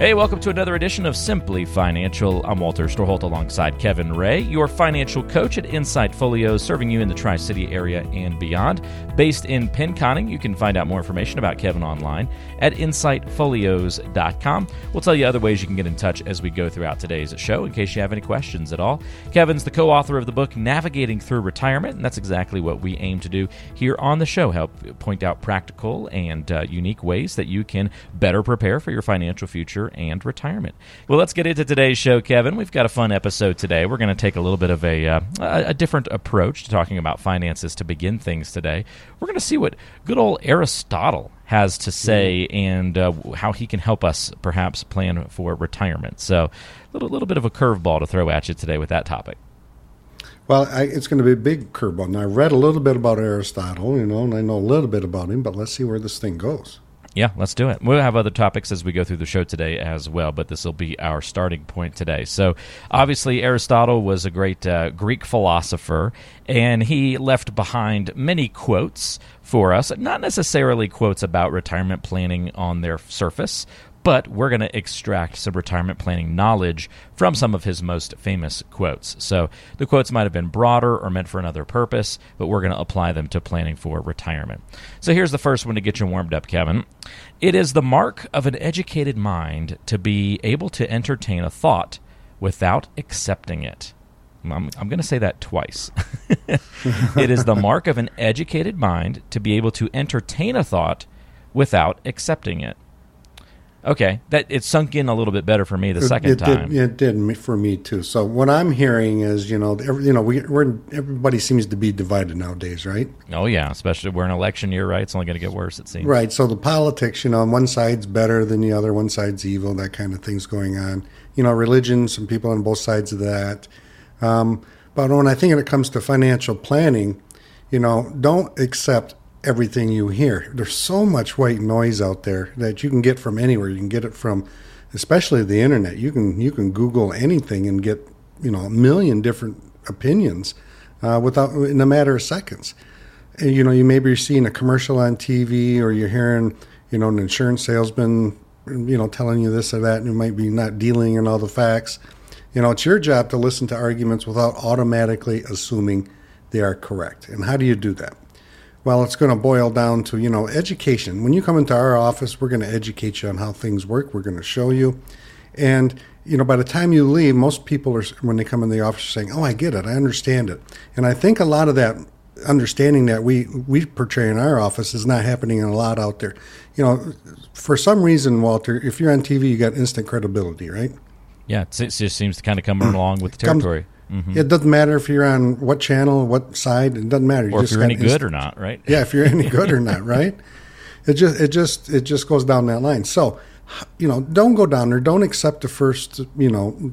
Hey, welcome to another edition of Simply Financial. I'm Walter Storholt alongside Kevin Ray, your financial coach at Insight Folios, serving you in the Tri City area and beyond. Based in Pinconning, you can find out more information about Kevin online at insightfolios.com. We'll tell you other ways you can get in touch as we go throughout today's show in case you have any questions at all. Kevin's the co author of the book Navigating Through Retirement, and that's exactly what we aim to do here on the show help point out practical and uh, unique ways that you can better prepare for your financial future and retirement. Well, let's get into today's show, Kevin. We've got a fun episode today. We're going to take a little bit of a, uh, a different approach to talking about finances to begin things today. We're going to see what good old Aristotle has to say and uh, how he can help us perhaps plan for retirement. So, a little, little bit of a curveball to throw at you today with that topic. Well, I, it's going to be a big curveball. And I read a little bit about Aristotle, you know, and I know a little bit about him, but let's see where this thing goes. Yeah, let's do it. We'll have other topics as we go through the show today as well, but this will be our starting point today. So, obviously, Aristotle was a great uh, Greek philosopher, and he left behind many quotes for us. Not necessarily quotes about retirement planning on their surface, but we're going to extract some retirement planning knowledge from some of his most famous quotes. So the quotes might have been broader or meant for another purpose, but we're going to apply them to planning for retirement. So here's the first one to get you warmed up, Kevin. It is the mark of an educated mind to be able to entertain a thought without accepting it. I'm, I'm going to say that twice. it is the mark of an educated mind to be able to entertain a thought without accepting it. Okay, that it sunk in a little bit better for me the second it time. Did, it did for me too. So what I'm hearing is, you know, every, you know, we, are everybody seems to be divided nowadays, right? Oh yeah, especially we're in election year, right? It's only going to get worse, it seems. Right. So the politics, you know, on one side's better than the other, one side's evil, that kind of thing's going on. You know, religion, some people on both sides of that. Um, but when I think when it comes to financial planning, you know, don't accept everything you hear. There's so much white noise out there that you can get from anywhere. You can get it from, especially the internet. You can you can Google anything and get you know a million different opinions uh, without in a matter of seconds. And, you know, you maybe you're seeing a commercial on TV or you're hearing you know an insurance salesman you know telling you this or that, and you might be not dealing in all the facts. You know, it's your job to listen to arguments without automatically assuming they are correct. And how do you do that? Well, it's going to boil down to, you know, education. When you come into our office, we're going to educate you on how things work. We're going to show you. And, you know, by the time you leave, most people are, when they come in the office, saying, oh, I get it. I understand it. And I think a lot of that understanding that we, we portray in our office is not happening in a lot out there. You know, for some reason, Walter, if you're on TV, you got instant credibility, right? Yeah, it just seems to kind of come along with the territory. Mm-hmm. It doesn't matter if you're on what channel, what side. It doesn't matter. You or if you're any good or not, right? Yeah, if you're any good or not, right? It just it just it just goes down that line. So, you know, don't go down there. Don't accept the first you know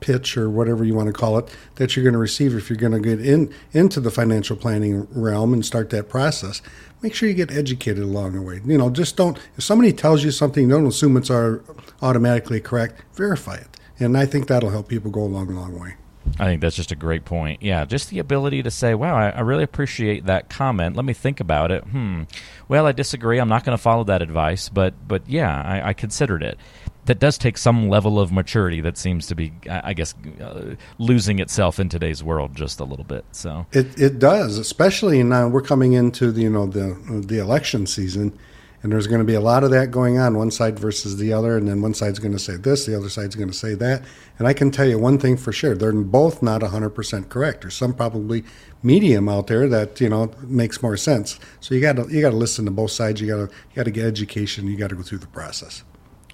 pitch or whatever you want to call it that you're going to receive if you're going to get in into the financial planning realm and start that process. Make sure you get educated along the way. You know, just don't. If somebody tells you something, don't assume it's are automatically correct. Verify it, and I think that'll help people go a long, long way. I think that's just a great point. Yeah, just the ability to say, wow, I, I, really appreciate that comment. Let me think about it. Hmm. Well, I disagree. I'm not going to follow that advice, but but yeah, I, I, considered it. That does take some level of maturity that seems to be, I guess, uh, losing itself in today's world just a little bit. So it it does, especially now we're coming into the you know the the election season and there's going to be a lot of that going on, one side versus the other, and then one side's going to say this, the other side's going to say that. And I can tell you one thing for sure: they're both not 100% correct. There's some probably medium out there that you know makes more sense. So you got to you got to listen to both sides. You got to you got to get education. You got to go through the process.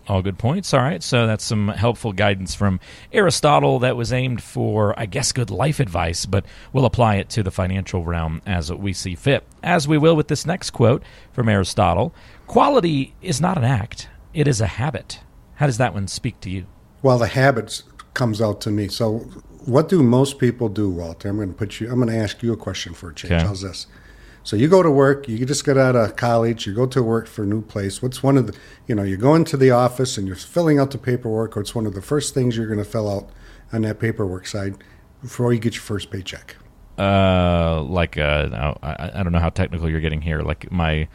All good points. All right. So that's some helpful guidance from Aristotle that was aimed for, I guess, good life advice, but we'll apply it to the financial realm as we see fit. As we will with this next quote from Aristotle Quality is not an act, It is a habit. How does that one speak to you? Well, the habits comes out to me. So, what do most people do, Walter? I'm going to put you. I'm going to ask you a question for a change. Okay. How's this? So you go to work. You just get out of college. You go to work for a new place. What's one of the? You know, you go into the office and you're filling out the paperwork. Or it's one of the first things you're going to fill out on that paperwork side before you get your first paycheck. Uh, like uh, I, I don't know how technical you're getting here. Like my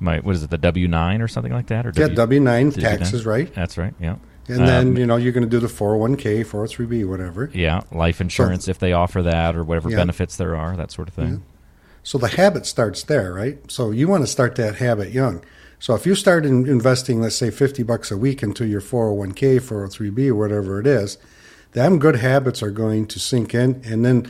my what is it, the W nine or something like that, or Yeah, W- nine W9? taxes, right? That's right. Yeah. And then Um, you know you're going to do the 401k, 403b, whatever. yeah, life insurance if they offer that, or whatever Yeah. benefits there are, that sort of thing. So the habit starts there, right? So you want to start that habit young. So if you start in investing, let's say 50 bucks a week into your 401k, 403b, or whatever it is, them good habits are going to sink in. And then,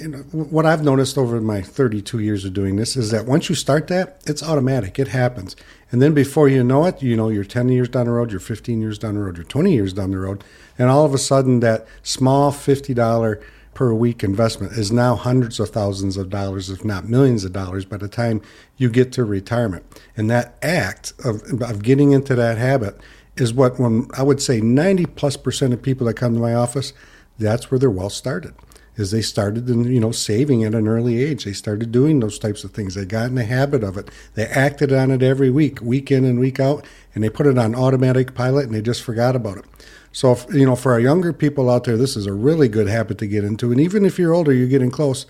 you know, what I've noticed over my 32 years of doing this is that once you start that, it's automatic. It happens. And then before you know it, you know, you're 10 years down the road, you're 15 years down the road, you're 20 years down the road. And all of a sudden, that small $50 per week investment is now hundreds of thousands of dollars, if not millions of dollars, by the time you get to retirement. And that act of, of getting into that habit is what, when I would say 90 plus percent of people that come to my office, that's where their wealth started. Is they started, you know, saving at an early age. They started doing those types of things. They got in the habit of it. They acted on it every week, week in and week out, and they put it on automatic pilot, and they just forgot about it. So, if, you know, for our younger people out there, this is a really good habit to get into. And even if you're older, you're getting close.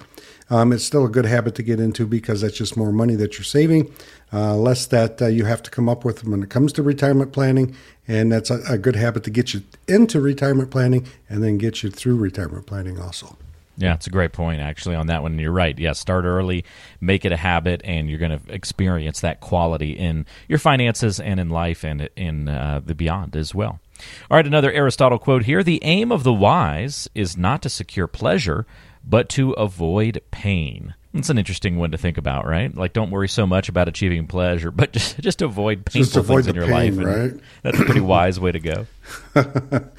Um, it's still a good habit to get into because that's just more money that you're saving, uh, less that uh, you have to come up with when it comes to retirement planning. And that's a, a good habit to get you into retirement planning and then get you through retirement planning also. Yeah, it's a great point actually on that one. You're right. Yeah, start early, make it a habit, and you're going to experience that quality in your finances and in life and in uh, the beyond as well. All right, another Aristotle quote here: "The aim of the wise is not to secure pleasure, but to avoid pain." It's an interesting one to think about, right? Like, don't worry so much about achieving pleasure, but just just avoid painful Just avoid things in your pain, life. right? That's a pretty wise way to go.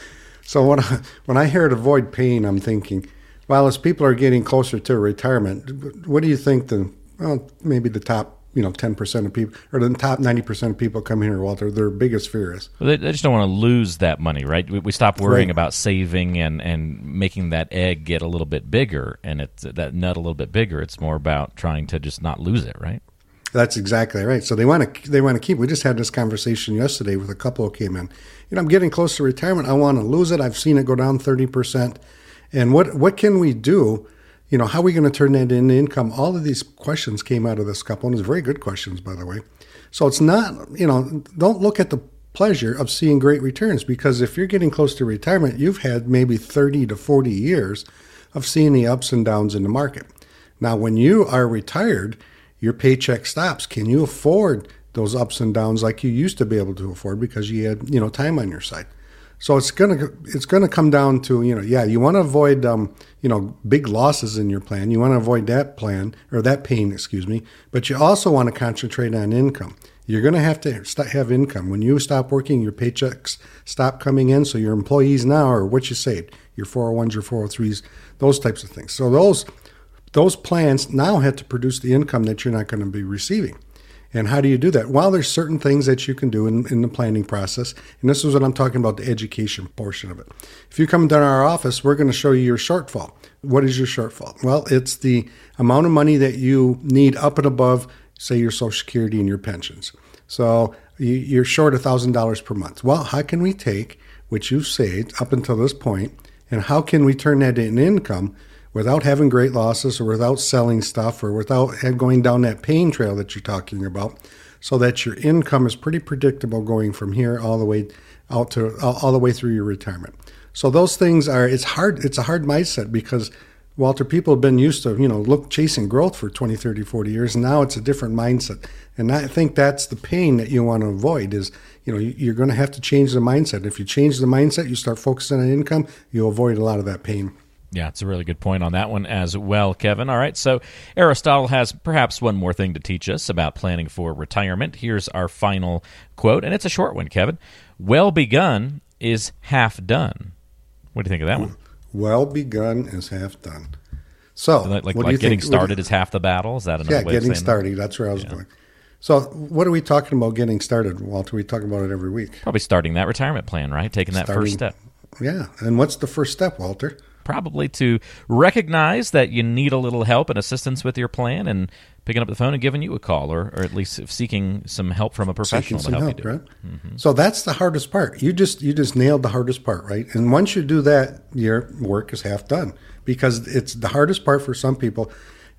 So when I, when I hear it avoid pain, I'm thinking, well, as people are getting closer to retirement, what do you think the well maybe the top you know ten percent of people or the top ninety percent of people come here, Walter, their biggest fear is Well, they, they just don't want to lose that money, right? We, we stop worrying Right. about saving and, and making that egg get a little bit bigger and it's that nut a little bit bigger. It's more about trying to just not lose it, right? That's exactly right. So they want to they want to keep. We just had this conversation yesterday with a couple who came in. You know, I'm getting close to retirement. I want to lose it. I've seen it go down thirty percent. And what what can we do? You know, how are we going to turn that into income? All of these questions came out of this couple, and it's very good questions, by the way. So it's not you know, don't look at the pleasure of seeing great returns because if you're getting close to retirement, you've had maybe thirty to forty years of seeing the ups and downs in the market. Now, when you are retired, your paycheck stops. Can you afford those ups and downs like you used to be able to afford because you had you know time on your side? So it's gonna it's gonna come down to you know yeah you want to avoid um, you know big losses in your plan. You want to avoid that plan or that pain, excuse me. But you also want to concentrate on income. You're to have to st- have income. When you stop working, your paychecks stop coming in. So your employees now are what you saved, your 401s, your 403s, those types of things. So those those plans now have to produce the income that you're not going to be receiving. And how do you do that? Well, there's certain things that you can do in, in the planning process. And this is what I'm talking about the education portion of it. If you come down to our office, we're going to show you your shortfall. What is your shortfall? Well, it's the amount of money that you need up and above, say, your Social Security and your pensions. So you- you're short $1,000 per month. Well, how can we take what you've saved up until this point and how can we turn that into income without having great losses or without selling stuff or without going down that pain trail that you're talking about so that your income is pretty predictable going from here all the way out to all, the way through your retirement. So those things are it's hard it's a hard mindset because walter people have been used to you know look chasing growth for 20 30 40 years now it's a different mindset. And i think that's the pain that you want to avoid is you know you- you're going to have to change the mindset. If you change the mindset you start focusing on income you'll avoid a lot of that pain Yeah, it's a really good point on that one as well, Kevin. All right, so Aristotle has perhaps one more thing to teach us about planning for retirement. Here's our final quote, and it's a short one, Kevin. Well begun is half done. What do you think of that one? well begun is half done so Like, like, like getting think? Started is half the battle. Is that another yeah way getting saying that? started that's where i was going So, what are we talking about getting started, Walter? We talk about it every week. Probably starting that retirement plan, right? Taking that Starting- first step. Yeah. And what's the first step, Walter? Probably to recognize that you need a little help and assistance with your plan and picking up the phone and giving you a call or, or at least seeking some help from a professional Seeking to help, help, you do right? Mm-hmm. So that's the hardest part. You just you just nailed the hardest part, right? And once you do that, your work is half done because it's the hardest part for some people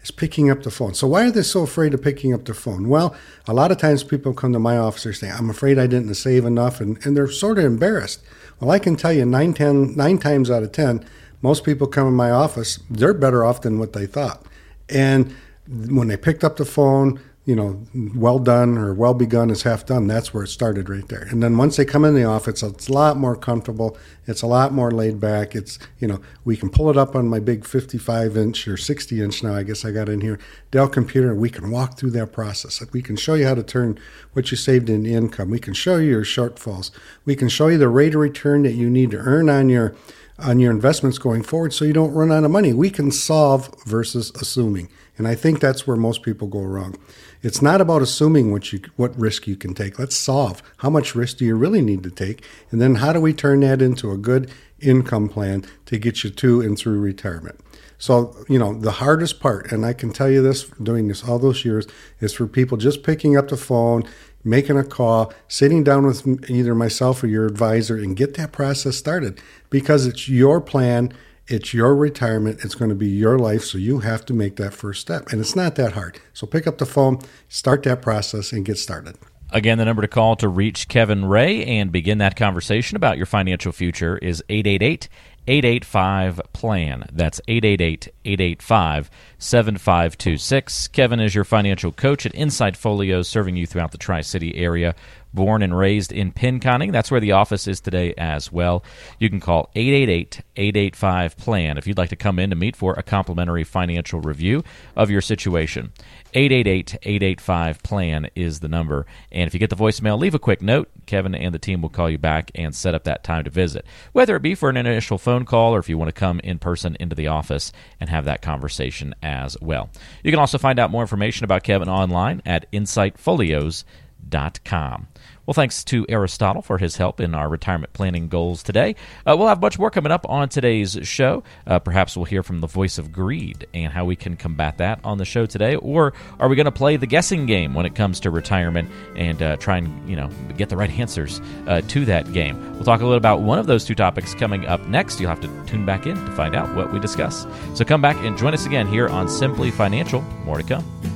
is picking up the phone. So why are they so afraid of picking up the phone? Well, a lot of times people come to my office and say, "I'm afraid I didn't save enough," and, and they're sort of embarrassed. Well, I can tell you, nine, ten, nine times out of ten, most people come in my office, they're better off than what they thought. And when they picked up the phone, you know, well done or well begun is half done. That's where it started right there. And then once they come in the office, it's a lot more comfortable. It's a lot more laid back. It's, you know, we can pull it up on my big 55 inch or 60 inch now, I guess I got in here, Dell computer, we can walk through that process. We can show you how to turn what you saved into income. We can show you your shortfalls. We can show you the rate of return that you need to earn on your on your investments going forward so you don't run out of money. We can solve versus assuming. And I think that's where most people go wrong. It's not about assuming what you what risk you can take. Let's solve how much risk do you really need to take, and then how do we turn that into a good income plan to get you to and through retirement. So, you know, the hardest part, and I can tell you this doing this all those years, is for people just picking up the phone, making a call, sitting down with either myself or your advisor and get that process started because it's your plan, it's your retirement, it's going to be your life. So you have to make that first step. And it's not that hard. So pick up the phone, start that process, and get started. Again, the number to call to reach Kevin Ray and begin that conversation about your financial future is 888 885 PLAN. That's 888 885 7526. Kevin is your financial coach at Insight Folios, serving you throughout the Tri City area. Born and raised in Pinconning. That's where the office is today as well. You can call 888 885 PLAN if you'd like to come in to meet for a complimentary financial review of your situation. 888 885 PLAN is the number. And if you get the voicemail, leave a quick note. Kevin and the team will call you back and set up that time to visit, whether it be for an initial phone call or if you want to come in person into the office and have that conversation as well. You can also find out more information about Kevin online at insightfolios.com. Well, thanks to Aristotle for his help in our retirement planning goals today. Uh, we'll have much more coming up on today's show. Uh, perhaps we'll hear from the voice of greed and how we can combat that on the show today. Or are we going to play the guessing game when it comes to retirement and uh, try and you know get the right answers uh, to that game? We'll talk a little about one of those two topics coming up next. You'll have to tune back in to find out what we discuss. So come back and join us again here on Simply Financial. More to come.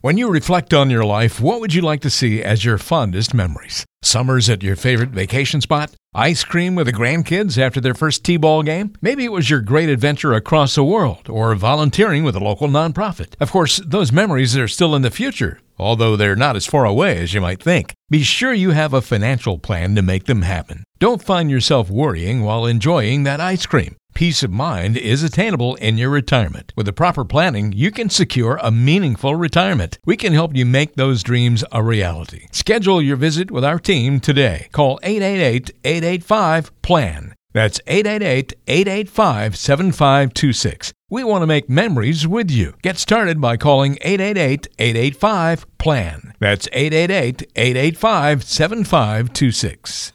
When you reflect on your life, what would you like to see as your fondest memories? Summers at your favorite vacation spot? Ice cream with the grandkids after their first T ball game? Maybe it was your great adventure across the world or volunteering with a local nonprofit. Of course, those memories are still in the future, although they're not as far away as you might think. Be sure you have a financial plan to make them happen. Don't find yourself worrying while enjoying that ice cream. Peace of mind is attainable in your retirement. With the proper planning, you can secure a meaningful retirement. We can help you make those dreams a reality. Schedule your visit with our team today. Call 888 885 PLAN. That's 888 885 7526. We want to make memories with you. Get started by calling 888 885 PLAN. That's 888 885 7526.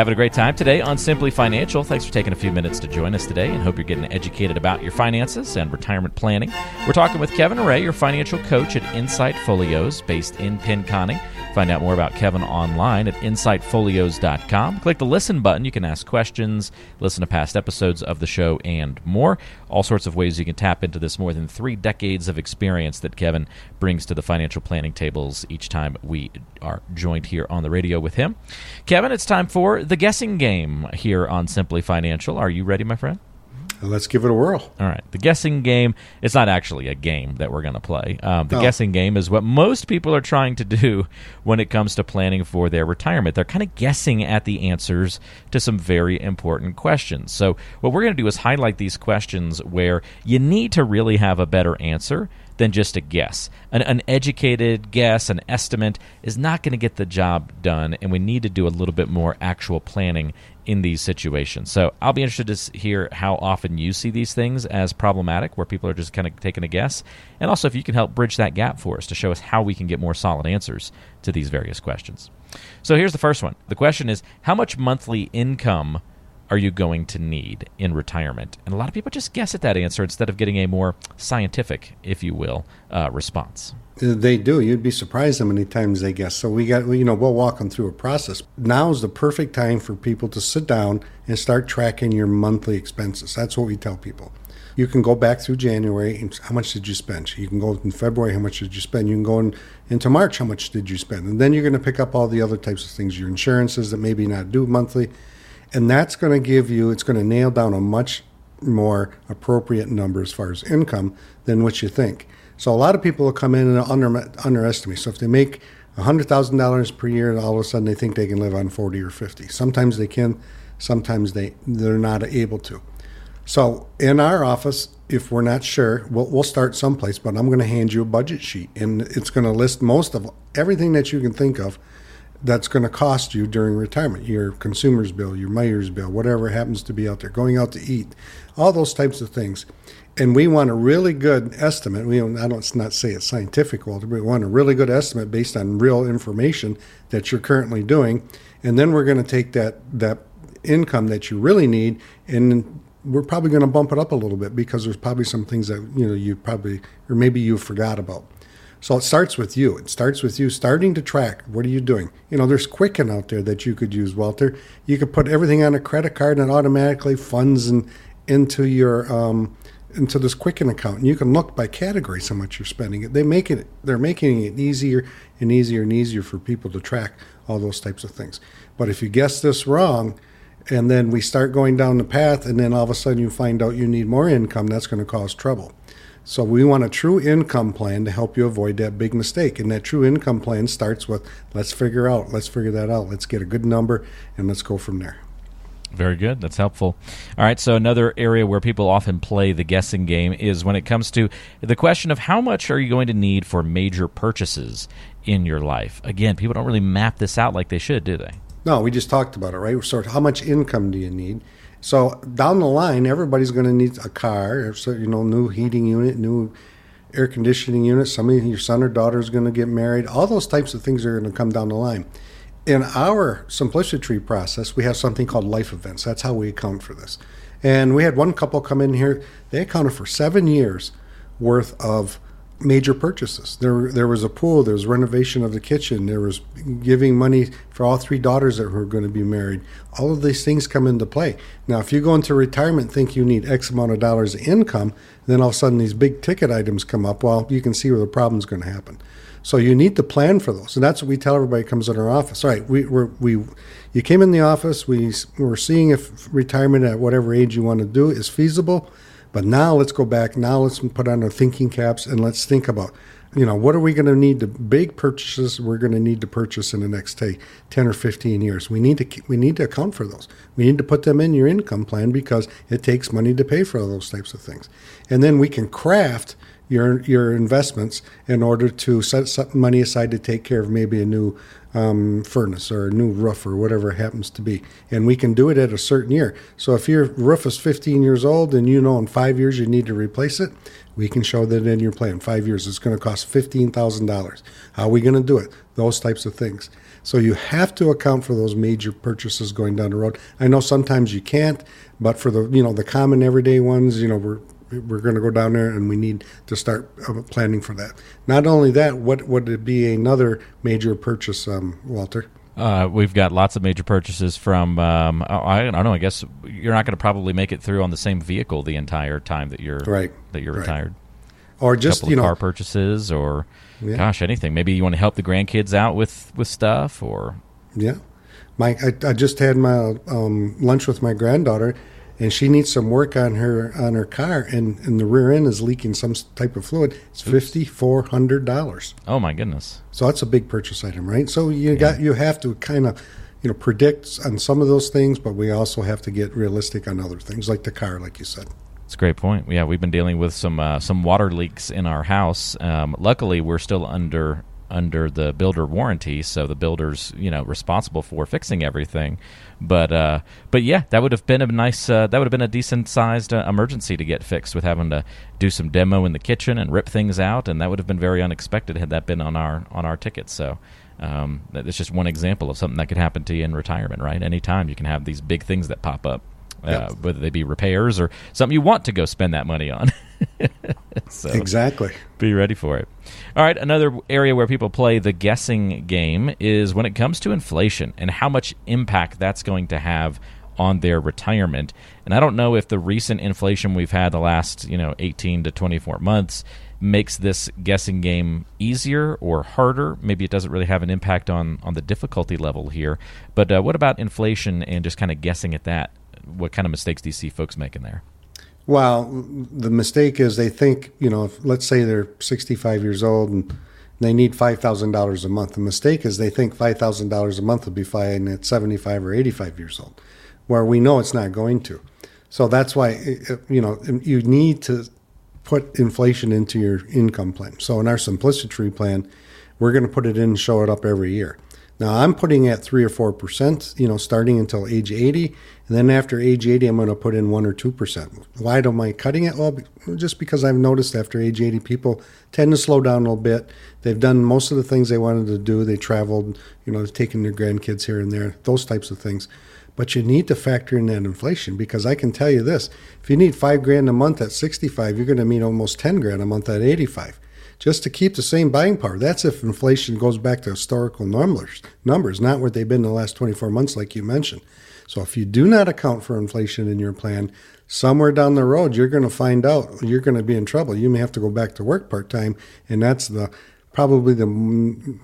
Having a great time today on Simply Financial. Thanks for taking a few minutes to join us today and hope you're getting educated about your finances and retirement planning. We're talking with Kevin Ray, your financial coach at Insight Folios, based in Pinconning. Find out more about Kevin online at insightfolios.com. Click the listen button. You can ask questions, listen to past episodes of the show, and more. All sorts of ways you can tap into this more than three decades of experience that Kevin brings to the financial planning tables each time we are joined here on the radio with him. Kevin, it's time for the guessing game here on Simply Financial. Are you ready, my friend? Let's give it a whirl. All right. The guessing game, it's not actually a game that we're going to play. Um, the Oh. guessing game is what most people are trying to do when it comes to planning for their retirement. They're kind of guessing at the answers to some very important questions. So, what we're going to do is highlight these questions where you need to really have a better answer than just a guess. An, an educated guess, an estimate, is not going to get the job done, and we need to do a little bit more actual planning in these situations. So I'll be interested to hear how often you see these things as problematic, where people are just kind of taking a guess, and also if you can help bridge that gap for us to show us how we can get more solid answers to these various questions. So here's the first one. The question is How much monthly income are you going to need in retirement? And a lot of people just guess at that answer instead of getting a more scientific, if you will, uh, response. They do. You'd be surprised how many times they guess. So we got, you know, we'll walk them through a process. Now is the perfect time for people to sit down and start tracking your monthly expenses. That's what we tell people. You can go back through January and how much did you spend? You can go in February, how much did you spend? You can go in, into March, how much did you spend? And then you're going to pick up all the other types of things, your insurances that maybe not due monthly. And that's going to give you, it's going to nail down a much more appropriate number as far as income than what you think. So a lot of people will come in and under, underestimate. So if they make $100,000 per year, all of a sudden they think they can live on 40 or 50. Sometimes they can, sometimes they, they're not able to. So in our office, if we're not sure, we'll, we'll start someplace, but I'm going to hand you a budget sheet and it's going to list most of everything that you can think of that's going to cost you during retirement your consumer's bill, your mayor's bill, whatever happens to be out there, going out to eat, all those types of things and we want a really good estimate. We don't, I don't not say it's scientific, Walter, but we want a really good estimate based on real information that you're currently doing, and then we're going to take that that income that you really need, and we're probably going to bump it up a little bit because there's probably some things that you know you probably or maybe you forgot about. So it starts with you. It starts with you starting to track. What are you doing? You know, there's Quicken out there that you could use, Walter. You could put everything on a credit card and it automatically funds and into your um, into this Quicken account, and you can look by categories how much you're spending. It. They make it they're making it easier and easier and easier for people to track all those types of things. But if you guess this wrong, and then we start going down the path, and then all of a sudden you find out you need more income, that's going to cause trouble. So we want a true income plan to help you avoid that big mistake. And that true income plan starts with let's figure out, let's figure that out, let's get a good number, and let's go from there. Very good. That's helpful. All right. So, another area where people often play the guessing game is when it comes to the question of how much are you going to need for major purchases in your life. Again, people don't really map this out like they should, do they? No, we just talked about it, right? So, how much income do you need? So, down the line, everybody's going to need a car, so, you know, new heating unit, new air conditioning unit. Somebody, your son or daughter is going to get married. All those types of things are going to come down the line in our simplicity process, we have something called life events. That's how we account for this. And we had one couple come in here, they accounted for seven years worth of major purchases. There, there was a pool, there was renovation of the kitchen, there was giving money for all three daughters that were going to be married. All of these things come into play. Now, if you go into retirement think you need X amount of dollars income, then all of a sudden these big ticket items come up, well, you can see where the problem's going to happen. So you need to plan for those, and that's what we tell everybody comes in our office. All right, we we we, you came in the office. We we're seeing if retirement at whatever age you want to do is feasible, but now let's go back. Now let's put on our thinking caps and let's think about, you know, what are we going to need to big purchases we're going to need to purchase in the next say, ten or fifteen years. We need to we need to account for those. We need to put them in your income plan because it takes money to pay for those types of things, and then we can craft your your investments in order to set money aside to take care of maybe a new um, furnace or a new roof or whatever happens to be. And we can do it at a certain year. So if your roof is 15 years old and you know in five years you need to replace it, we can show that in your plan. Five years, it's going to cost $15,000. How are we going to do it? Those types of things. So you have to account for those major purchases going down the road. I know sometimes you can't, but for the you know the common everyday ones, you know we're we're going to go down there and we need to start uh, planning for that. Not only that, what would it be another major purchase, um, Walter? Uh, we've got lots of major purchases from. Um, I, I, don't know. I guess you're not going to probably make it through on the same vehicle the entire time that you're right. that you're right. retired. Or just you know car purchases, or yeah. gosh, anything. Maybe you want to help the grandkids out with with stuff, or yeah. My I, I just had my um, lunch with my granddaughter, and she needs some work on her on her car, and, and the rear end is leaking some type of fluid. It's fifty four hundred dollars. Oh my goodness! So that's a big purchase item, right? So you yeah. got you have to kind of you know predict on some of those things, but we also have to get realistic on other things like the car, like you said. It's a great point. Yeah, we've been dealing with some uh, some water leaks in our house. Um, luckily, we're still under under the builder warranty, so the builder's you know responsible for fixing everything. But uh, but yeah, that would have been a nice uh, that would have been a decent sized uh, emergency to get fixed with having to do some demo in the kitchen and rip things out, and that would have been very unexpected had that been on our on our ticket. So. Um, that's just one example of something that could happen to you in retirement, right? Anytime you can have these big things that pop up. Uh, whether they be repairs or something you want to go spend that money on. so exactly. Be ready for it. All right, another area where people play the guessing game is when it comes to inflation and how much impact that's going to have on their retirement. And I don't know if the recent inflation we've had the last, you know, 18 to 24 months makes this guessing game easier or harder. Maybe it doesn't really have an impact on on the difficulty level here. But uh, what about inflation and just kind of guessing at that? What kind of mistakes do you see folks making there? Well, the mistake is they think, you know, if, let's say they're 65 years old and they need $5,000 a month. The mistake is they think $5,000 a month will be fine at 75 or 85 years old, where we know it's not going to. So that's why, you know, you need to put inflation into your income plan. So in our simplicity plan, we're going to put it in and show it up every year. Now I'm putting at three or four percent, you know, starting until age 80, and then after age 80, I'm going to put in one or two percent. Why am I cutting it? Well, just because I've noticed after age 80, people tend to slow down a little bit. They've done most of the things they wanted to do. They traveled, you know, they've taken their grandkids here and there, those types of things. But you need to factor in that inflation because I can tell you this: if you need five grand a month at 65, you're going to need almost 10 grand a month at 85 just to keep the same buying power. That's if inflation goes back to historical numbers, numbers, not what they've been in the last 24 months, like you mentioned. So if you do not account for inflation in your plan, somewhere down the road you're going to find out you're going to be in trouble. You may have to go back to work part time, and that's the probably the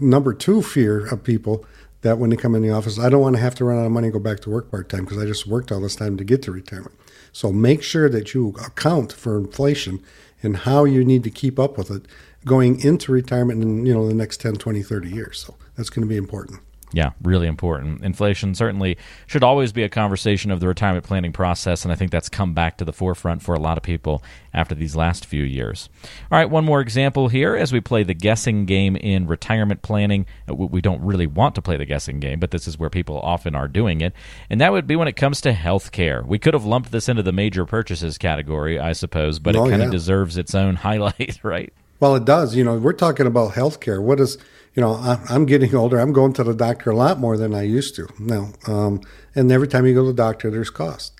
number two fear of people that when they come in the office, I don't want to have to run out of money and go back to work part time because I just worked all this time to get to retirement. So make sure that you account for inflation and how you need to keep up with it going into retirement in you know the next 10 20 30 years so that's going to be important yeah, really important. Inflation certainly should always be a conversation of the retirement planning process, and I think that's come back to the forefront for a lot of people after these last few years. All right, one more example here as we play the guessing game in retirement planning. Uh, we don't really want to play the guessing game, but this is where people often are doing it, and that would be when it comes to health care. We could have lumped this into the major purchases category, I suppose, but oh, it kind of yeah. deserves its own highlight, right? Well, it does. You know, we're talking about healthcare. What is, you know, I'm getting older. I'm going to the doctor a lot more than I used to now. Um, and every time you go to the doctor, there's cost.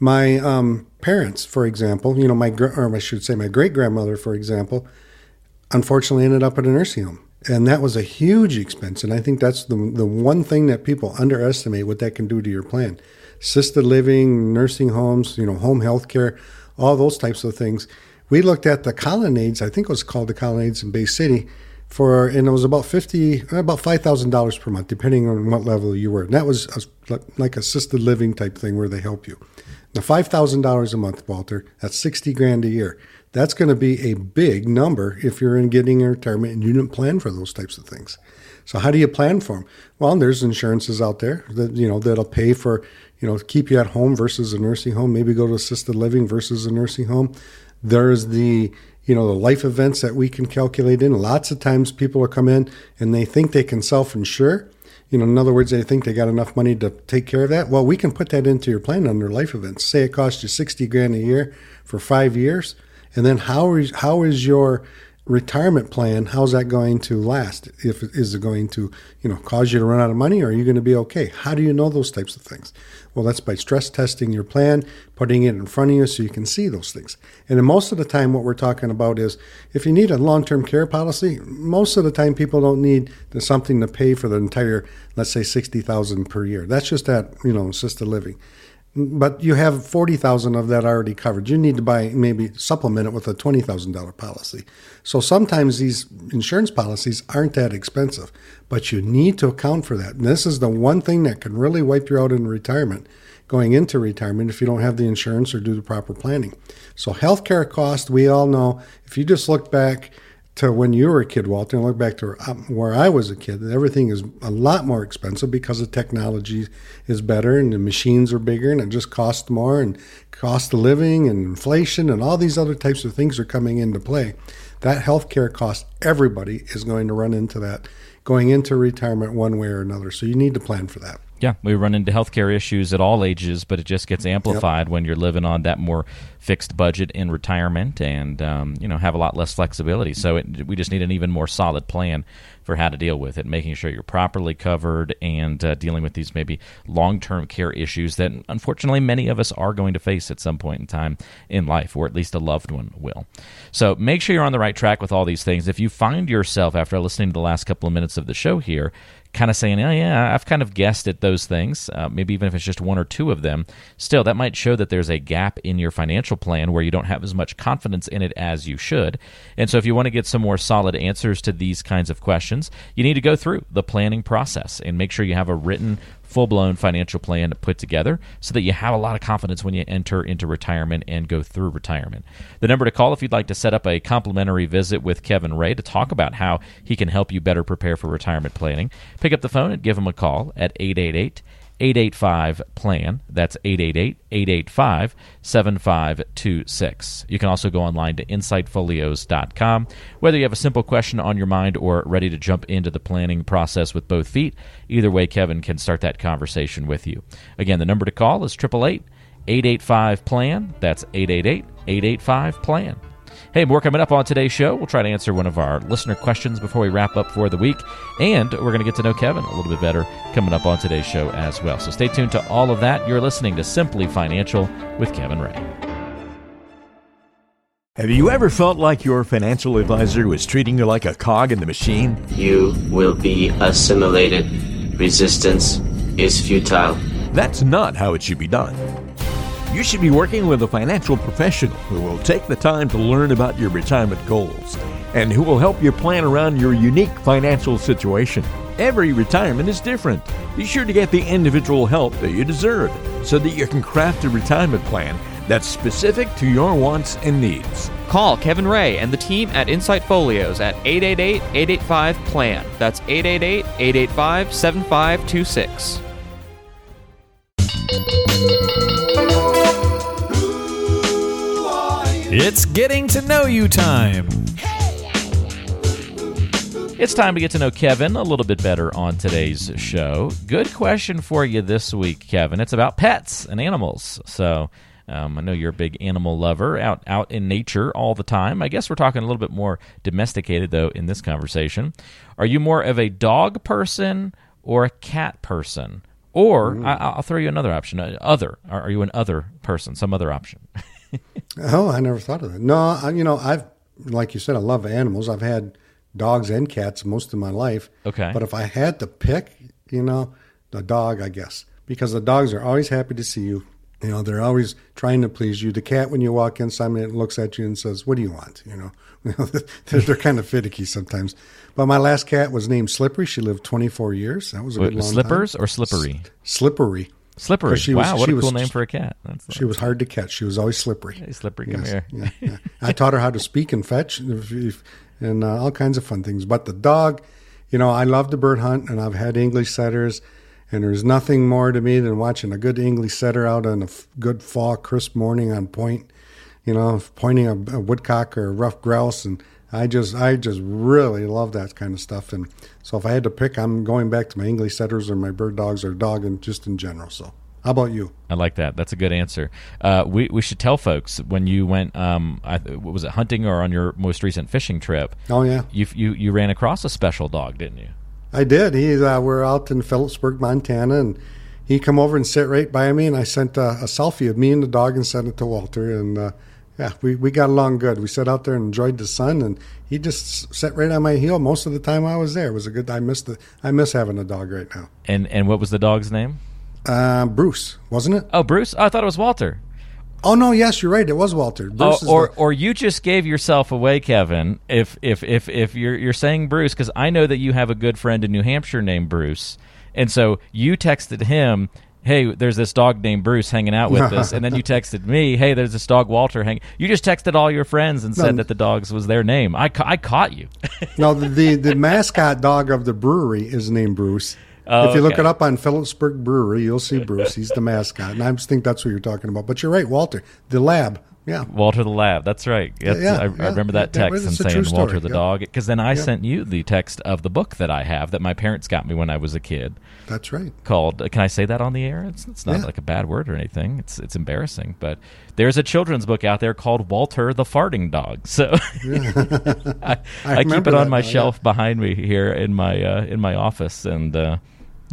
My um, parents, for example, you know, my or I should say my great grandmother, for example, unfortunately ended up at a nursing home, and that was a huge expense. And I think that's the the one thing that people underestimate what that can do to your plan. Assisted living, nursing homes, you know, home health care, all those types of things we looked at the colonnades. I think it was called the colonnades in Bay City, for and it was about fifty, about five thousand dollars per month, depending on what level you were. And that was a, like assisted living type thing where they help you. Now five thousand dollars a month, Walter. That's sixty grand a year. That's going to be a big number if you're in getting a retirement and you didn't plan for those types of things. So how do you plan for them? Well, there's insurances out there that you know that'll pay for you know keep you at home versus a nursing home. Maybe go to assisted living versus a nursing home. There's the you know the life events that we can calculate in. Lots of times people will come in and they think they can self-insure. You know, in other words, they think they got enough money to take care of that. Well, we can put that into your plan under life events. Say it costs you sixty grand a year for five years, and then how is how is your retirement plan, how's that going to last? If is it going to, you know, cause you to run out of money or are you going to be okay? How do you know those types of things? Well, that's by stress testing your plan, putting it in front of you so you can see those things. And most of the time what we're talking about is if you need a long-term care policy, most of the time people don't need something to pay for the entire, let's say 60,000 per year. That's just that, you know, assisted living but you have 40,000 of that already covered. You need to buy maybe supplement it with a $20,000 policy. So sometimes these insurance policies aren't that expensive, but you need to account for that. And this is the one thing that can really wipe you out in retirement, going into retirement if you don't have the insurance or do the proper planning. So healthcare cost, we all know, if you just look back to when you were a kid, Walter, and look back to where I was a kid, everything is a lot more expensive because the technology is better and the machines are bigger and it just costs more and cost of living and inflation and all these other types of things are coming into play. That healthcare cost, everybody is going to run into that going into retirement one way or another. So you need to plan for that. Yeah, we run into healthcare issues at all ages, but it just gets amplified yep. when you're living on that more fixed budget in retirement, and um, you know have a lot less flexibility. So it, we just need an even more solid plan for how to deal with it, making sure you're properly covered and uh, dealing with these maybe long-term care issues that unfortunately many of us are going to face at some point in time in life, or at least a loved one will. So make sure you're on the right track with all these things. If you find yourself after listening to the last couple of minutes of the show here kind of saying, oh, yeah, I've kind of guessed at those things, uh, maybe even if it's just one or two of them, still, that might show that there's a gap in your financial plan where you don't have as much confidence in it as you should. And so, if you want to get some more solid answers to these kinds of questions, you need to go through the planning process and make sure you have a written full blown financial plan put together so that you have a lot of confidence when you enter into retirement and go through retirement. The number to call if you'd like to set up a complimentary visit with Kevin Ray to talk about how he can help you better prepare for retirement planning, pick up the phone and give him a call at 888 885 plan. That's 888 885 7526. You can also go online to insightfolios.com. Whether you have a simple question on your mind or ready to jump into the planning process with both feet, either way, Kevin can start that conversation with you. Again, the number to call is 888 885 plan. That's 888 885 plan. Hey, more coming up on today's show. We'll try to answer one of our listener questions before we wrap up for the week. And we're going to get to know Kevin a little bit better coming up on today's show as well. So stay tuned to all of that. You're listening to Simply Financial with Kevin Ray. Have you ever felt like your financial advisor was treating you like a cog in the machine? You will be assimilated. Resistance is futile. That's not how it should be done. You should be working with a financial professional who will take the time to learn about your retirement goals and who will help you plan around your unique financial situation. Every retirement is different. Be sure to get the individual help that you deserve so that you can craft a retirement plan that's specific to your wants and needs. Call Kevin Ray and the team at Insight Folios at 888 885 PLAN. That's 888 885 7526. It's getting to know you time. It's time to get to know Kevin a little bit better on today's show. Good question for you this week, Kevin. It's about pets and animals. So, um, I know you're a big animal lover, out out in nature all the time. I guess we're talking a little bit more domesticated though in this conversation. Are you more of a dog person or a cat person? Or mm. I, will throw you another option. Uh, other. Are you an other person? Some other option. Oh, I never thought of that. No, I, you know, I've like you said, I love animals. I've had dogs and cats most of my life. Okay. But if I had to pick, you know, the dog, I guess, because the dogs are always happy to see you. You know, they're always trying to please you. The cat, when you walk in, Simon it looks at you and says, "What do you want?" You know, they're, they're kind of finicky sometimes. But my last cat was named Slippery. She lived 24 years. That was a good long Slippers time. or Slippery? S- slippery. Slippery. She wow, was, what she a cool was, name for a cat. That's she was hard to catch. She was always slippery. Hey, slippery, come yes, here. yeah, yeah. I taught her how to speak and fetch and uh, all kinds of fun things. But the dog, you know, I love the bird hunt, and I've had English setters, and there's nothing more to me than watching a good English setter out on a f- good fall, crisp morning on point, you know, pointing a, a woodcock or a ruffed grouse and – I just I just really love that kind of stuff. And so if I had to pick, I'm going back to my English setters or my bird dogs or dog and just in general. So how about you? I like that. That's a good answer. Uh, we we should tell folks when you went. Um, I, was it hunting or on your most recent fishing trip? Oh yeah. You you you ran across a special dog, didn't you? I did. He uh, we're out in Philipsburg, Montana, and he come over and sit right by me, and I sent a, a selfie of me and the dog and sent it to Walter, and. Yeah, we, we got along good. We sat out there and enjoyed the sun, and he just sat right on my heel most of the time I was there. It was a good. I miss the. I miss having a dog right now. And and what was the dog's name? Uh, Bruce, wasn't it? Oh, Bruce. Oh, I thought it was Walter. Oh no, yes, you're right. It was Walter. Bruce oh, or the- or you just gave yourself away, Kevin. If if if if you're you're saying Bruce, because I know that you have a good friend in New Hampshire named Bruce, and so you texted him "Hey, there's this dog named Bruce hanging out with us," and then you texted me, "Hey, there's this dog Walter hanging." You just texted all your friends and said No. that the dogs was their name. I, ca- I caught you. No, the, the mascot dog of the brewery is named Bruce. Oh, if you look it up on Philipsburg Brewery, you'll see Bruce. He's the mascot, and I just think that's what you're talking about. But you're right, Walter, the lab. Yeah, Walter the Lab. That's right. That's- yeah, I, I yeah. remember that text and saying Walter the yeah. dog. Because then I Yeah. sent you the text of the book that I have that my parents got me when I was a kid. that's right. Called. Can I say that on the air? It's, it's not Yeah. like a bad word or anything. It's it's embarrassing, but there's a children's book out there called Walter the Farting Dog. So I, I, keep it on my now, yeah. shelf behind me here in my uh, in my office, and uh,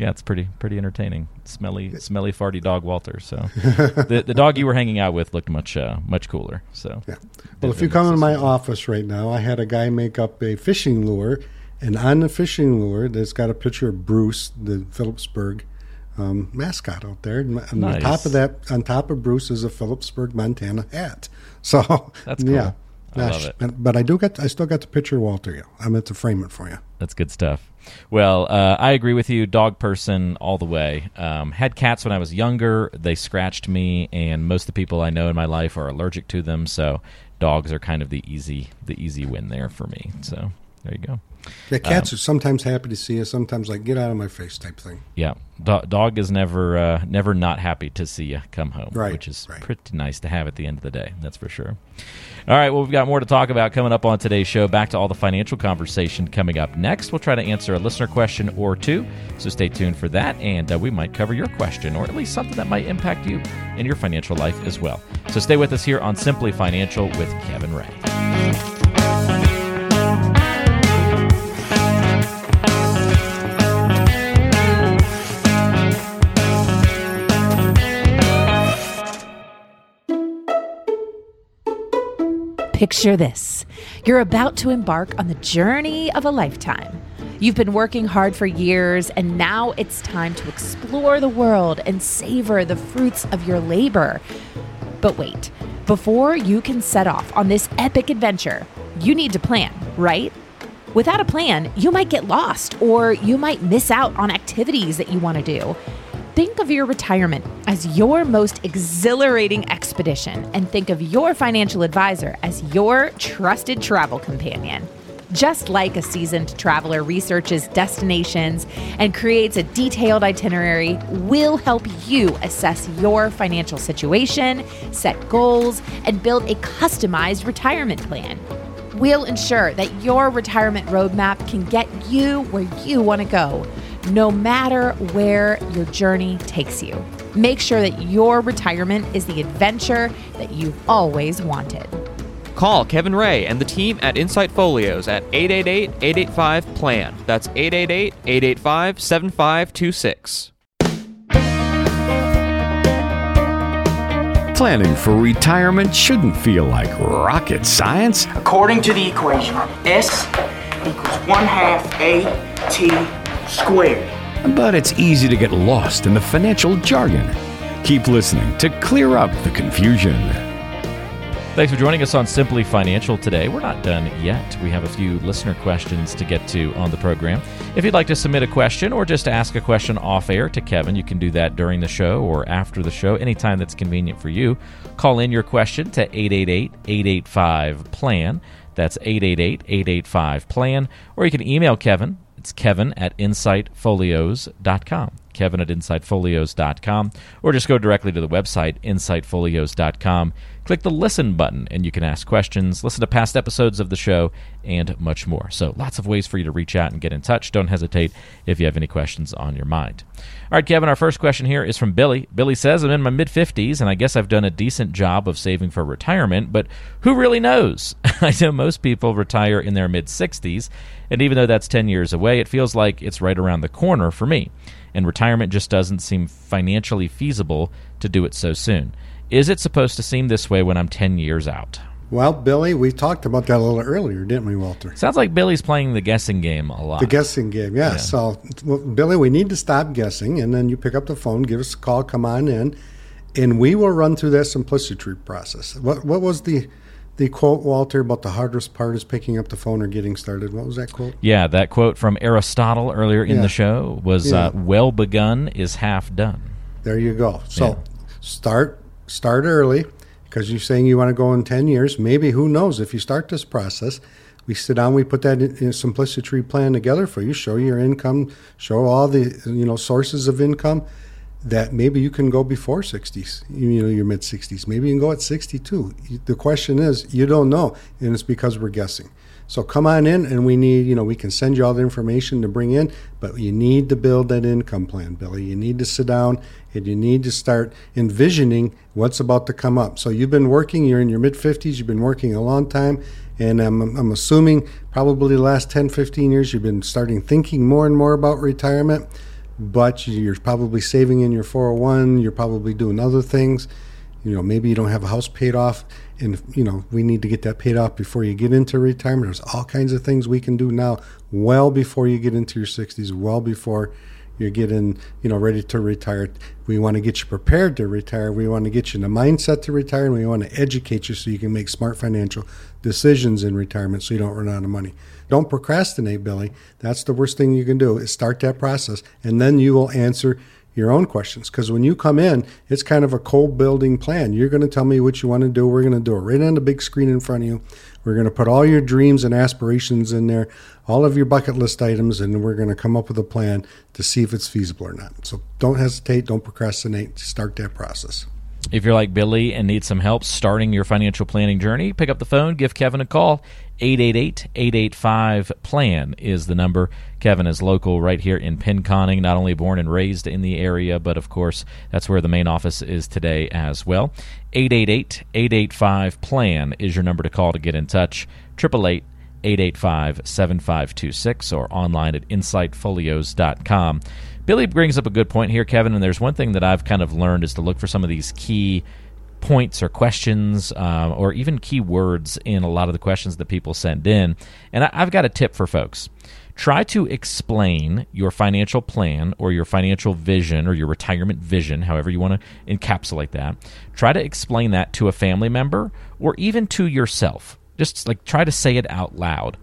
yeah, it's pretty pretty entertaining. Smelly smelly farty dog Walter. So the the dog you were hanging out with looked much uh, much cooler. So Yeah. Well, if you come in my office right now, I had a guy make up a fishing lure, and on the fishing lure, there's got a picture of Bruce, the Philipsburg um, mascot out there. And on Nice. the top of that, on top of Bruce, is a Philipsburg, Montana hat. So That's cool. Yeah. I love it. But I do get, I still got the picture of Walter. Yeah, I meant to frame it for you. That's good stuff. Well, uh, I agree with you. Dog person all the way. Um, had cats when I was younger. They scratched me, and most of the people I know in my life are allergic to them. So dogs are kind of the easy the easy win there for me. So there you go. The Um, cats are sometimes happy to see you, sometimes like get out of my face type thing. Yeah, Do- dog is never uh, never not happy to see you come home, Right, which is right. pretty nice to have at the end of the day. That's for sure. All right, well, we've got more to talk about coming up on today's show. Back to all the financial conversation coming up next. We'll try to answer a listener question or two, so stay tuned for that, and uh, we might cover your question or at least something that might impact you in your financial life as well. So stay with us here on Simply Financial with Kevin Ray. Picture this you're about to embark on the journey of a lifetime. You've been working hard for years, and now it's time to explore the world and savor the fruits of your labor. But wait, before you can set off on this epic adventure, you need to plan, right? Without a plan, you might get lost or you might miss out on activities that you want to do. Think of your retirement as your most exhilarating expedition and think of your financial advisor as your trusted travel companion. Just like a seasoned traveler researches destinations and creates a detailed itinerary, we'll help you assess your financial situation, set goals, and build a customized retirement plan. We'll ensure that your retirement roadmap can get you where you want to go, no matter where your journey takes you. Make sure that your retirement is the adventure that you've always wanted. Call Kevin Ray and the team at Insight Folios at 888-885-PLAN. That's 888-885-7526. Planning for retirement shouldn't feel like rocket science. According to the equation, S equals 1 half A T squared. But it's easy to get lost in the financial jargon. Keep listening to clear up the confusion. Thanks for joining us on Simply Financial today. We're not done yet. We have a few listener questions to get to on the program. If you'd like to submit a question or just ask a question off air to Kevin, you can do that during the show or after the show, anytime that's convenient for you. Call in your question to 888 885 PLAN. That's 888 885 PLAN. Or you can email Kevin. It's kevin at insightfolios.com. Kevin at insightfolios.com. Or just go directly to the website, insightfolios.com. Click the listen button, and you can ask questions, listen to past episodes of the show, and much more. So, lots of ways for you to reach out and get in touch. Don't hesitate if you have any questions on your mind. All right, Kevin, our first question here is from Billy. Billy says, I'm in my mid 50s, and I guess I've done a decent job of saving for retirement, but who really knows? I know most people retire in their mid 60s, and even though that's 10 years away, it feels like it's right around the corner for me. And retirement just doesn't seem financially feasible to do it so soon. Is it supposed to seem this way when I'm 10 years out? Well, Billy, we talked about that a little earlier, didn't we, Walter? Sounds like Billy's playing the guessing game a lot. The guessing game, yeah. Yeah. So, well, Billy, we need to stop guessing, and then you pick up the phone, give us a call, come on in, and we will run through that simplicity process. What What was the the quote, Walter, about the hardest part is picking up the phone or getting started? What was that quote? Yeah, that quote from Aristotle earlier in Yeah. the show was Yeah. uh, "Well begun is half done." There you go. So start start early because you're saying you want to go in 10 years. Maybe who knows if you start this process, we sit down, we put that in, in simplicity plan together for you, show your income, show all the you know sources of income that maybe you can go before 60s, you know, your mid 60s. Maybe you can go at 62. The question is, you don't know, and it's because we're guessing. So come on in, and we need, you know, we can send you all the information to bring in, but you need to build that income plan, Billy. You need to sit down and you need to start envisioning what's about to come up. So you've been working, you're in your mid 50s, you've been working a long time, and I'm, I'm assuming probably the last 10, 15 years you've been starting thinking more and more about retirement, but you're probably saving in your 401, you're probably doing other things. You know, maybe you don't have a house paid off, and you know we need to get that paid off before you get into retirement. There's all kinds of things we can do now, well before you get into your 60s, well before you're getting you know ready to retire. We want to get you prepared to retire. We want to get you in a mindset to retire, and we want to educate you so you can make smart financial decisions in retirement, so you don't run out of money. Don't procrastinate, Billy. That's the worst thing you can do. Is start that process, and then you will answer your own questions. Because when you come in, it's kind of a cold building plan. You're going to tell me what you want to do. We're going to do it right on the big screen in front of you. We're going to put all your dreams and aspirations in there, all of your bucket list items, and we're going to come up with a plan to see if it's feasible or not. So don't hesitate, don't procrastinate, start that process. If you're like Billy and need some help starting your financial planning journey, pick up the phone, give Kevin a call. 888-885-PLAN is the number. Kevin is local right here in Pinconning, not only born and raised in the area, but of course that's where the main office is today as well. 888-885-PLAN is your number to call to get in touch. 888 885 7526 or online at insightfolios.com. Billy brings up a good point here, Kevin, and there's one thing that I've kind of learned is to look for some of these key points or questions uh, or even keywords in a lot of the questions that people send in. And I, I've got a tip for folks. Try to explain your financial plan or your financial vision or your retirement vision, however you want to encapsulate that. Try to explain that to a family member or even to yourself. Just like try to say it out loud.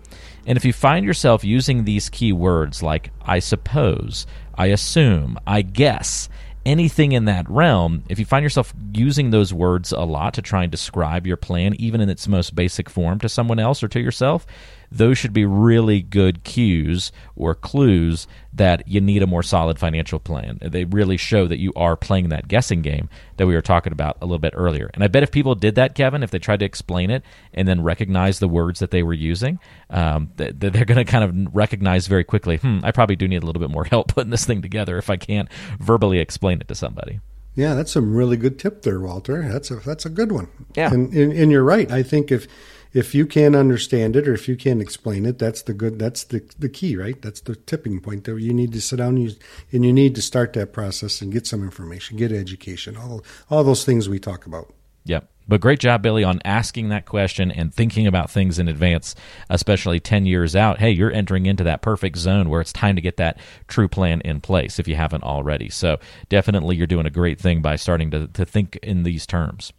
And if you find yourself using these key words like I suppose, I assume, I guess, anything in that realm, if you find yourself using those words a lot to try and describe your plan, even in its most basic form, to someone else or to yourself, those should be really good cues or clues that you need a more solid financial plan. They really show that you are playing that guessing game that we were talking about a little bit earlier. And I bet if people did that, Kevin, if they tried to explain it and then recognize the words that they were using, um, they're going to kind of recognize very quickly, hmm, I probably do need a little bit more help putting this thing together if I can't verbally explain it to somebody. Yeah, that's some really good tip there, Walter. That's a that's a good one. Yeah, and, and, and you're right. I think if if you can't understand it or if you can't explain it, that's the good. That's the the key, right? That's the tipping point. There, you need to sit down and you, and you need to start that process and get some information, get education, all all those things we talk about. Yep. But great job, Billy, on asking that question and thinking about things in advance, especially 10 years out. Hey, you're entering into that perfect zone where it's time to get that true plan in place if you haven't already. So definitely you're doing a great thing by starting to, to think in these terms.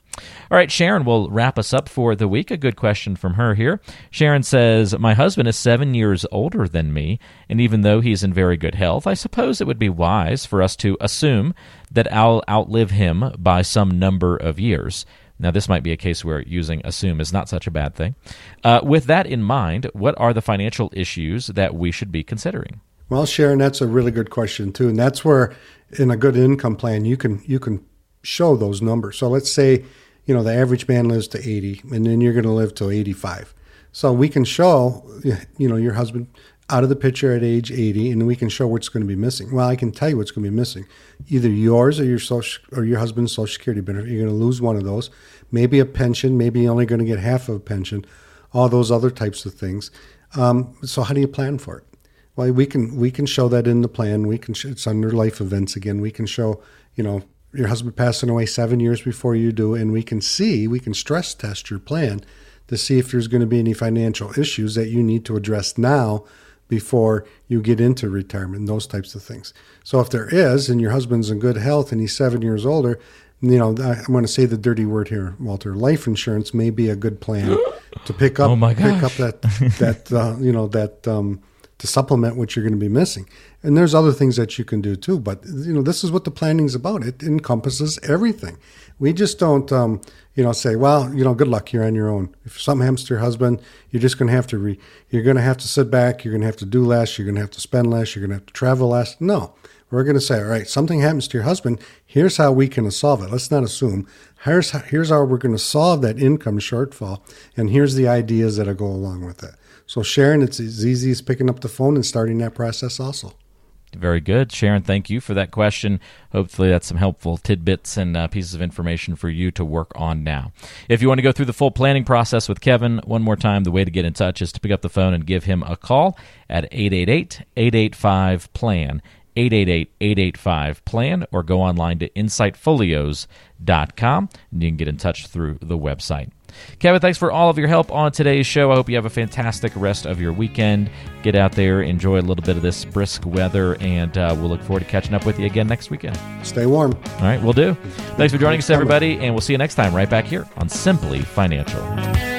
All right, Sharon will wrap us up for the week. A good question from her here. Sharon says, My husband is seven years older than me, and even though he's in very good health, I suppose it would be wise for us to assume that I'll outlive him by some number of years. Now, this might be a case where using assume is not such a bad thing. Uh, with that in mind, what are the financial issues that we should be considering? Well, Sharon, that's a really good question too, and that's where in a good income plan you can you can show those numbers. So let's say you know the average man lives to 80, and then you're going to live till 85. So we can show you know your husband out of the picture at age 80 and we can show what's going to be missing. Well, I can tell you what's going to be missing. Either yours or your social or your husband's social security benefit. You're going to lose one of those. Maybe a pension, maybe you're only going to get half of a pension. All those other types of things. Um, so how do you plan for it? Well, we can we can show that in the plan. We can it's under life events again. We can show, you know, your husband passing away 7 years before you do and we can see, we can stress test your plan to see if there's going to be any financial issues that you need to address now before you get into retirement, those types of things. So if there is, and your husband's in good health and he's seven years older, you know, I'm going to say the dirty word here, Walter. Life insurance may be a good plan to pick up, oh my pick up that that uh, you know that um, to supplement what you're going to be missing. And there's other things that you can do too. But you know, this is what the planning's about. It encompasses everything. We just don't, um, you know, say, well, you know, good luck. You're on your own. If something happens to your husband, you're just going to have to re- you're going to have to sit back. You're going to have to do less. You're going to have to spend less. You're going to have to travel less. No, we're going to say, all right, something happens to your husband. Here's how we can solve it. Let's not assume. Here's how, here's how we're going to solve that income shortfall, and here's the ideas that'll go along with it. So, Sharon, it's as easy as picking up the phone and starting that process. Also. Very good. Sharon, thank you for that question. Hopefully, that's some helpful tidbits and uh, pieces of information for you to work on now. If you want to go through the full planning process with Kevin, one more time, the way to get in touch is to pick up the phone and give him a call at 888 885 PLAN. 888-885-PLAN or go online to insightfolios.com and you can get in touch through the website. Kevin, thanks for all of your help on today's show. I hope you have a fantastic rest of your weekend. Get out there, enjoy a little bit of this brisk weather, and uh, we'll look forward to catching up with you again next weekend. Stay warm. All right, we'll do. Thanks for joining us, everybody, and we'll see you next time right back here on Simply Financial.